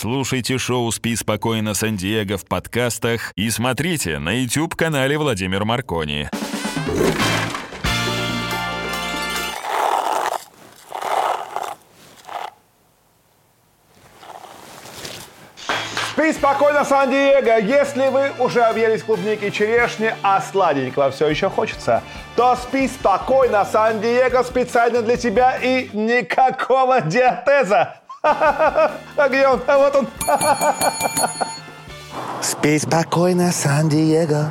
Слушайте шоу «Спи спокойно, Сан-Диего» в подкастах и смотрите на YouTube-канале Владимир Маркони. Спи спокойно, Сан-Диего! Если вы уже объелись клубники и черешни, а сладенького все еще хочется, то спи спокойно, Сан-Диего специально для тебя и никакого диатеза. А где он? А вот он. Спи спокойно, Сан-Диего.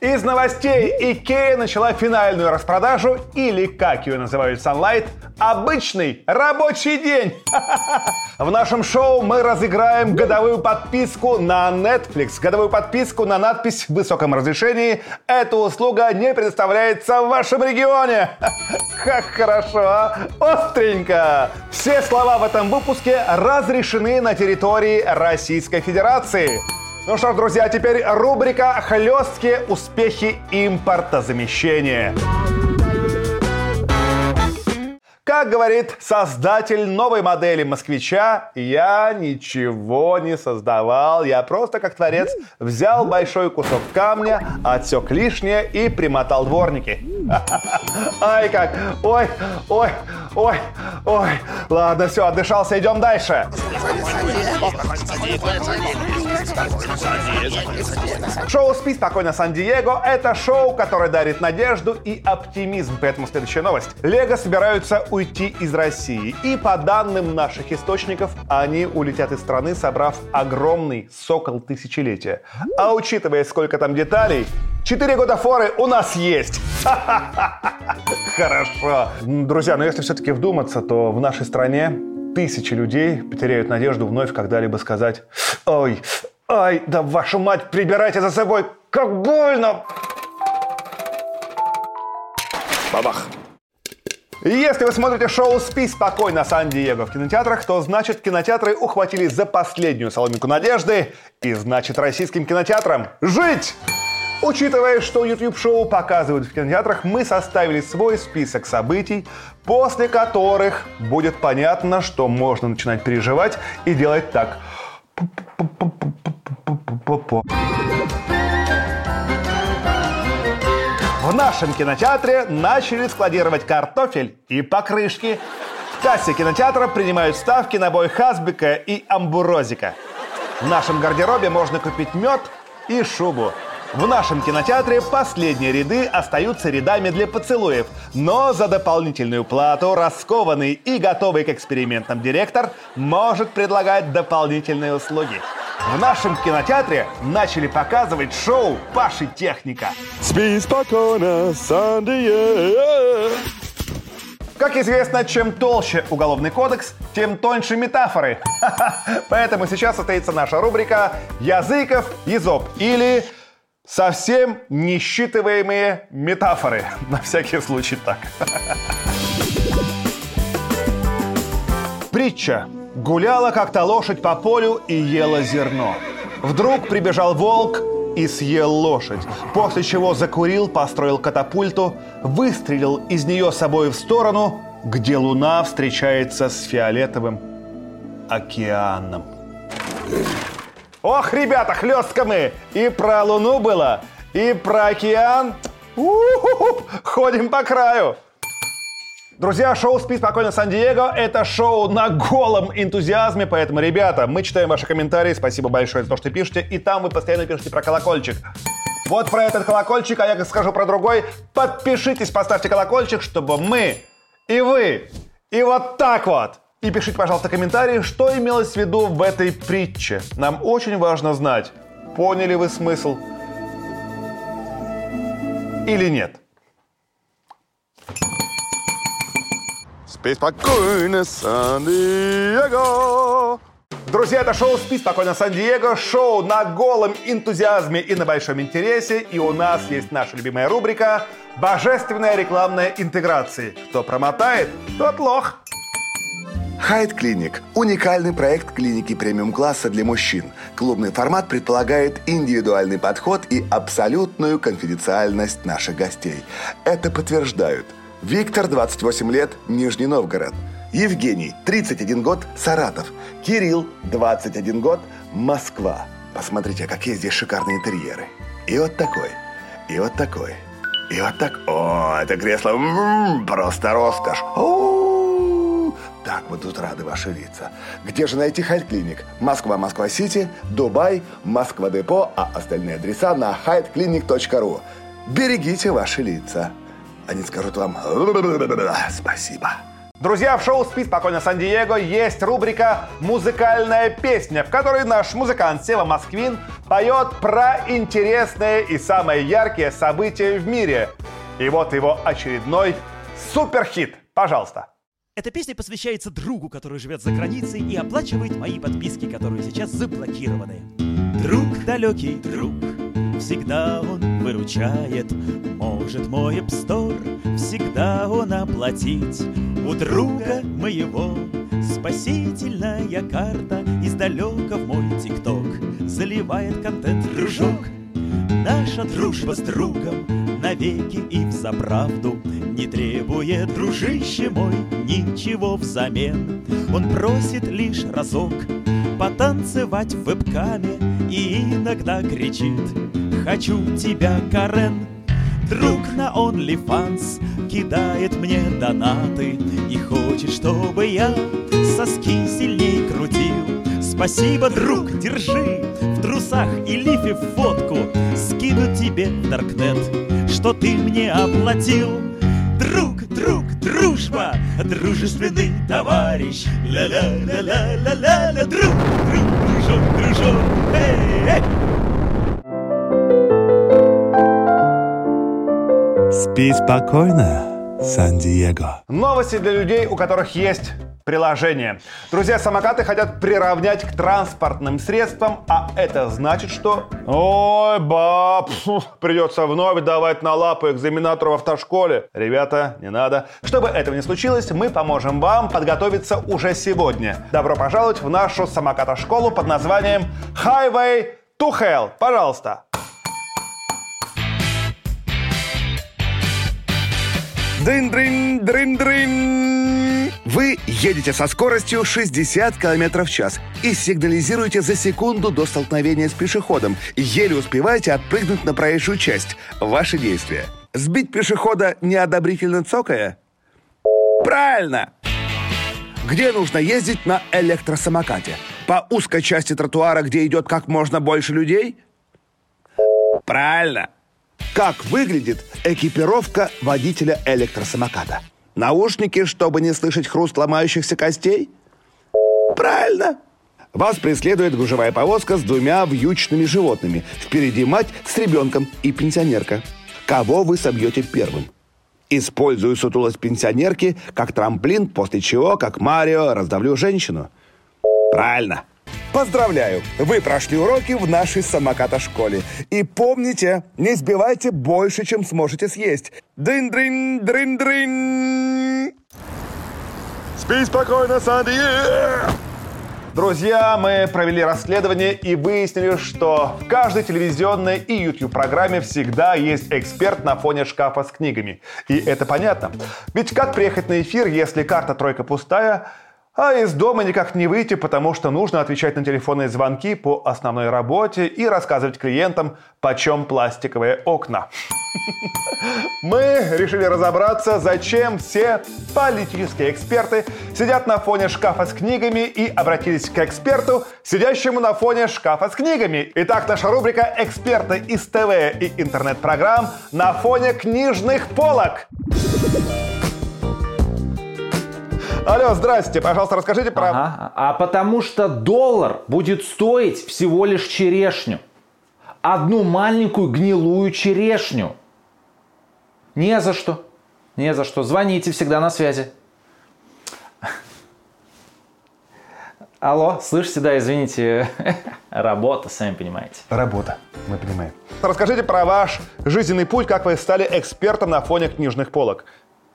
Из новостей Икея начала финальную распродажу, или, как ее называют Sunlight, обычный рабочий день. В нашем шоу мы разыграем годовую подписку на Netflix, годовую подписку на надпись в высоком разрешении. Эта услуга не предоставляется в вашем регионе. Как хорошо, а? Остренько! Все слова в этом выпуске разрешены на территории Российской Федерации. Ну что ж, друзья, теперь рубрика «Хлесткие успехи импортозамещения». Как говорит создатель новой модели москвича, я ничего не создавал. Я просто, как творец, взял большой кусок камня, отсек лишнее и примотал дворники. Ай как! Ой, ой, ой, ой. Ладно, все, отдышался, идем дальше. Шоу «Спи спокойно, Сан-Диего» — это шоу, которое дарит надежду и оптимизм. Поэтому следующая новость. Лего собираются уйти из России. И по данным наших источников, они улетят из страны, собрав огромный сокол тысячелетия. А учитывая, сколько там деталей, Четыре года форы у нас есть. Хорошо. Друзья, но если все-таки вдуматься, то в нашей стране тысячи людей потеряют надежду вновь когда-либо сказать «Ой, ай, да вашу мать, прибирайте за собой, как больно!» Бабах. Если вы смотрите шоу «Спи спокойно» Сан-Диего в кинотеатрах, то значит кинотеатры ухватились за последнюю соломинку надежды, и значит российским кинотеатрам жить! Учитывая, что YouTube-шоу показывают в кинотеатрах, мы составили свой список событий, после которых будет понятно, что можно начинать переживать и делать так. В нашем кинотеатре начали складировать картофель и покрышки. В кассе кинотеатра принимают ставки на бой Хасбика и Амбурозика. В нашем гардеробе можно купить мед и шубу. В нашем кинотеатре последние ряды остаются рядами для поцелуев, но за дополнительную плату раскованный и готовый к экспериментам директор может предлагать дополнительные услуги. В нашем кинотеатре начали показывать шоу Паши Техника. Спи спокойно, сан Как известно, чем толще уголовный кодекс, тем тоньше метафоры. Поэтому сейчас состоится наша рубрика «Языков Эзоп» или Совсем несчитываемые метафоры. На всякий случай так. Притча. Гуляла как-то лошадь по полю и ела зерно. Вдруг прибежал волк и съел лошадь, после чего закурил, построил катапульту, выстрелил из нее собой в сторону, где луна встречается с фиолетовым океаном. Ох, ребята, хлестка мы! И про Луну было, и про океан. У-ху-ху, ходим по краю. Друзья, шоу «Спи спокойно, Сан-Диего» — это шоу на голом энтузиазме, поэтому, ребята, мы читаем ваши комментарии, спасибо большое за то, что пишете, и там вы постоянно пишете про колокольчик. Вот про этот колокольчик, а я скажу про другой. Подпишитесь, поставьте колокольчик, чтобы мы и вы, и вот так вот и пишите, пожалуйста, комментарии, что имелось в виду в этой притче. Нам очень важно знать, поняли вы смысл или нет. Спи спокойно, Сан-Диего. Друзья, это шоу «Спи спокойно, Сан-Диего», шоу на голом энтузиазме и на большом интересе. И у нас есть наша любимая рубрика «Божественная рекламная интеграция». Кто промотает, тот лох. Хайт Клиник – уникальный проект клиники премиум-класса для мужчин. Клубный формат предполагает индивидуальный подход и абсолютную конфиденциальность наших гостей. Это подтверждают Виктор, 28 лет, Нижний Новгород. Евгений, 31 год, Саратов. Кирилл, 21 год, Москва. Посмотрите, какие здесь шикарные интерьеры. И вот такой, и вот такой, и вот так. О, это кресло м-м, просто роскошь. У-у-у. Так, тут рады ваши лица. Где же найти Хайт-клиник? Москва, Москва-Сити, Дубай, Москва-Депо, а остальные адреса на hightclinic.ru. Берегите ваши лица. Они скажут вам спасибо. Друзья, в шоу «Спи спокойно, Сан-Диего» есть рубрика «Музыкальная песня», в которой наш музыкант Сева Москвин поет про интересные и самые яркие события в мире. И вот его очередной суперхит. Пожалуйста. Эта песня посвящается другу, который живет за границей и оплачивает мои подписки, которые сейчас заблокированы. Друг, далекий друг, всегда он выручает. Может мой Store всегда он оплатить. У друга моего спасительная карта Издалека в мой ТикТок заливает контент дружок. Наша дружба с другом навеки и взаправду Не требует, дружище мой, ничего взамен. Он просит лишь разок потанцевать в вебкаме И иногда кричит «Хочу тебя, Карен!» Друг на OnlyFans кидает мне донаты И хочет, чтобы я соски сильней крутил. Спасибо, друг, держи В трусах и лифе фотку Скину тебе в Даркнет Что ты мне оплатил дружба Дружественный товарищ. Ля-ля-ля-ля-ля-ля Друг, друг, дружок, дружок. Эй, эй. Спи спокойно, Сан-Диего. Новости для людей, у которых есть приложение. Друзья, самокаты хотят приравнять к транспортным средствам, а это значит, что... Ой, баб, придется вновь давать на лапу экзаменатору в автошколе. Ребята, не надо. Чтобы этого не случилось, мы поможем вам подготовиться уже сегодня. Добро пожаловать в нашу самоката-школу под названием Highway to Hell. Пожалуйста. Дрын-дрын, дрын-дрын. Вы едете со скоростью 60 км в час и сигнализируете за секунду до столкновения с пешеходом. Еле успеваете отпрыгнуть на проезжую часть. Ваши действия. Сбить пешехода неодобрительно цокая? Правильно! Где нужно ездить на электросамокате? По узкой части тротуара, где идет как можно больше людей? Правильно! Как выглядит экипировка водителя электросамоката? Наушники, чтобы не слышать хруст ломающихся костей? Правильно! Вас преследует гужевая повозка с двумя вьючными животными. Впереди мать с ребенком и пенсионерка. Кого вы собьете первым? Использую сутулость пенсионерки как трамплин, после чего, как Марио, раздавлю женщину. Правильно. Поздравляю! Вы прошли уроки в нашей самоката-школе. И помните, не сбивайте больше, чем сможете съесть. Дрын-дрын. Спи спокойно, Сан-Диего. Друзья, мы провели расследование и выяснили, что в каждой телевизионной и YouTube-программе всегда есть эксперт на фоне шкафа с книгами. И это понятно. Ведь как приехать на эфир, если карта тройка пустая, а из дома никак не выйти, потому что нужно отвечать на телефонные звонки по основной работе и рассказывать клиентам, почем пластиковые окна. Мы решили разобраться, зачем все политические эксперты сидят на фоне шкафа с книгами и обратились к эксперту, сидящему на фоне шкафа с книгами. Итак, наша рубрика «Эксперты из ТВ и интернет-программ на фоне книжных полок». Алло, здрасте, пожалуйста, расскажите про... Ага. А потому что доллар будет стоить всего лишь черешню. Одну маленькую гнилую черешню. Не за что. Не за что. Звоните, всегда на связи. Алло, слышите, да, извините, работа, сами понимаете. Работа, мы понимаем. Расскажите про ваш жизненный путь, как вы стали экспертом на фоне книжных полок.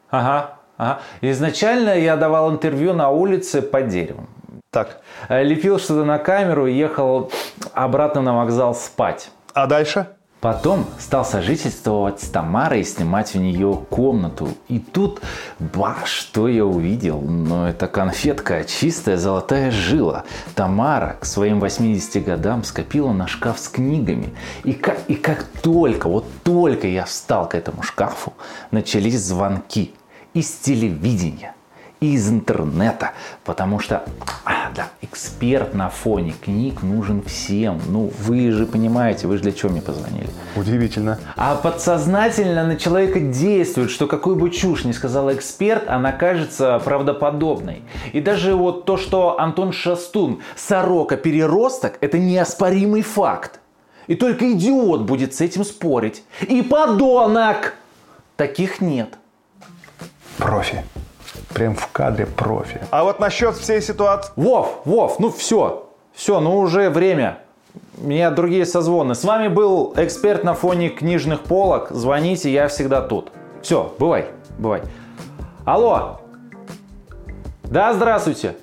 Ага, ага. Изначально я давал интервью на улице под деревом. Так, Э, Лепил что-то на камеру и ехал обратно на вокзал спать. а дальше? Потом стал сожительствовать с Тамарой и снимать у нее комнату. И тут, ба, что я увидел? Ну, это конфетка, чистая золотая жила. Тамара к своим 80 годам скопила на шкаф с книгами. И как, и как только, вот только я встал к этому шкафу, начались звонки из телевидения из интернета, потому что, а, да, эксперт на фоне книг нужен всем. Ну, вы же понимаете, вы же для чего мне позвонили? Удивительно. А подсознательно на человека действует, что какую бы чушь ни сказал эксперт, она кажется правдоподобной. И даже вот то, что Антон Шастун сорока-переросток, это неоспоримый факт. И только идиот будет с этим спорить. И подонок! Таких нет. Профи. Прям в кадре профи. А вот насчет всей ситуации... Вов, Вов, ну все. Все, ну уже время. У меня другие созвоны. С вами был эксперт на фоне книжных полок. Звоните, я всегда тут. Все, бывай, бывай. Алло. Да, здравствуйте.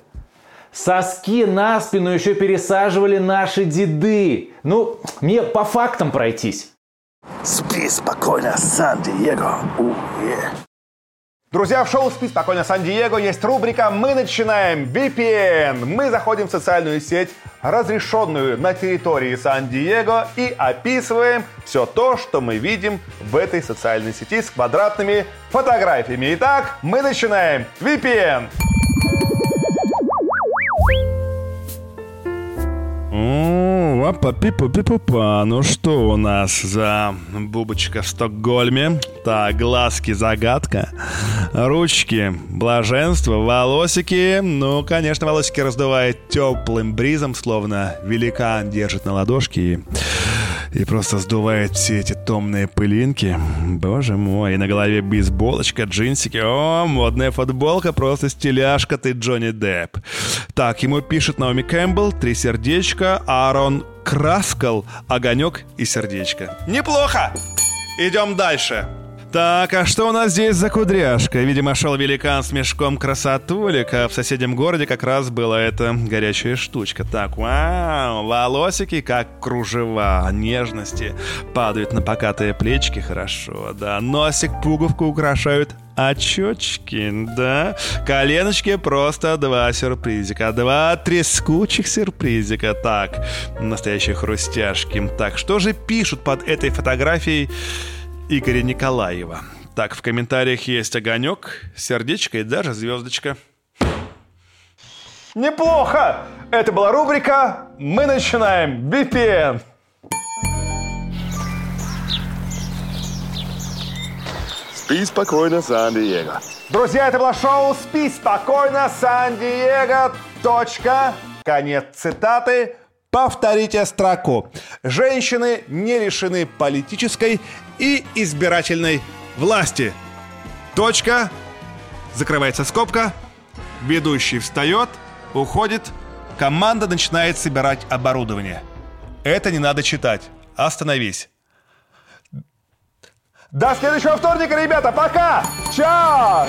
Соски на спину еще пересаживали наши деды. Ну, мне по фактам пройтись. Спи спокойно, Сан-Диего. Друзья, в шоу «Спи спокойно, Сан-Диего» есть рубрика «Мы начинаем VPN». Мы заходим в социальную сеть, разрешенную на территории Сан-Диего, и описываем все то, что мы видим в этой социальной сети с квадратными фотографиями. Итак, мы начинаем VPN. О, опа-пипа-пипа-па. Ну что у нас за бубочка в Стокгольме? Так, глазки загадка, ручки блаженство, волосики. Ну, конечно, волосики раздувает теплым бризом, словно великан держит на ладошке и и просто сдувает все эти томные пылинки. Боже мой, и на голове бейсболочка, джинсики. О, модная футболка, просто стиляшка ты, Джонни Депп. Так, ему пишет Наоми Кэмпбелл, три сердечка, Аарон Краскал, огонек и сердечко. Неплохо! Идем дальше. Так, а что у нас здесь за кудряшка? Видимо, шел великан с мешком красотулек, а в соседнем городе как раз была эта горячая штучка. Так, вау, волосики как кружева, нежности падают на покатые плечики, хорошо, да. Носик, пуговку украшают очечки, да. Коленочки просто два сюрпризика, два трескучих сюрпризика. Так, настоящие хрустяшки. Так, что же пишут под этой фотографией Игоря Николаева. Так, в комментариях есть огонек, сердечко и даже звездочка. Неплохо! Это была рубрика «Мы начинаем VPN». Спи спокойно, Сан-Диего. Друзья, это было шоу «Спи спокойно, Сан-Диего». Точка. Конец цитаты. Повторите строку. Женщины не лишены политической и избирательной власти. Точка. Закрывается скобка. Ведущий встает, уходит. Команда начинает собирать оборудование. Это не надо читать. Остановись. До следующего вторника, ребята. Пока. Чао.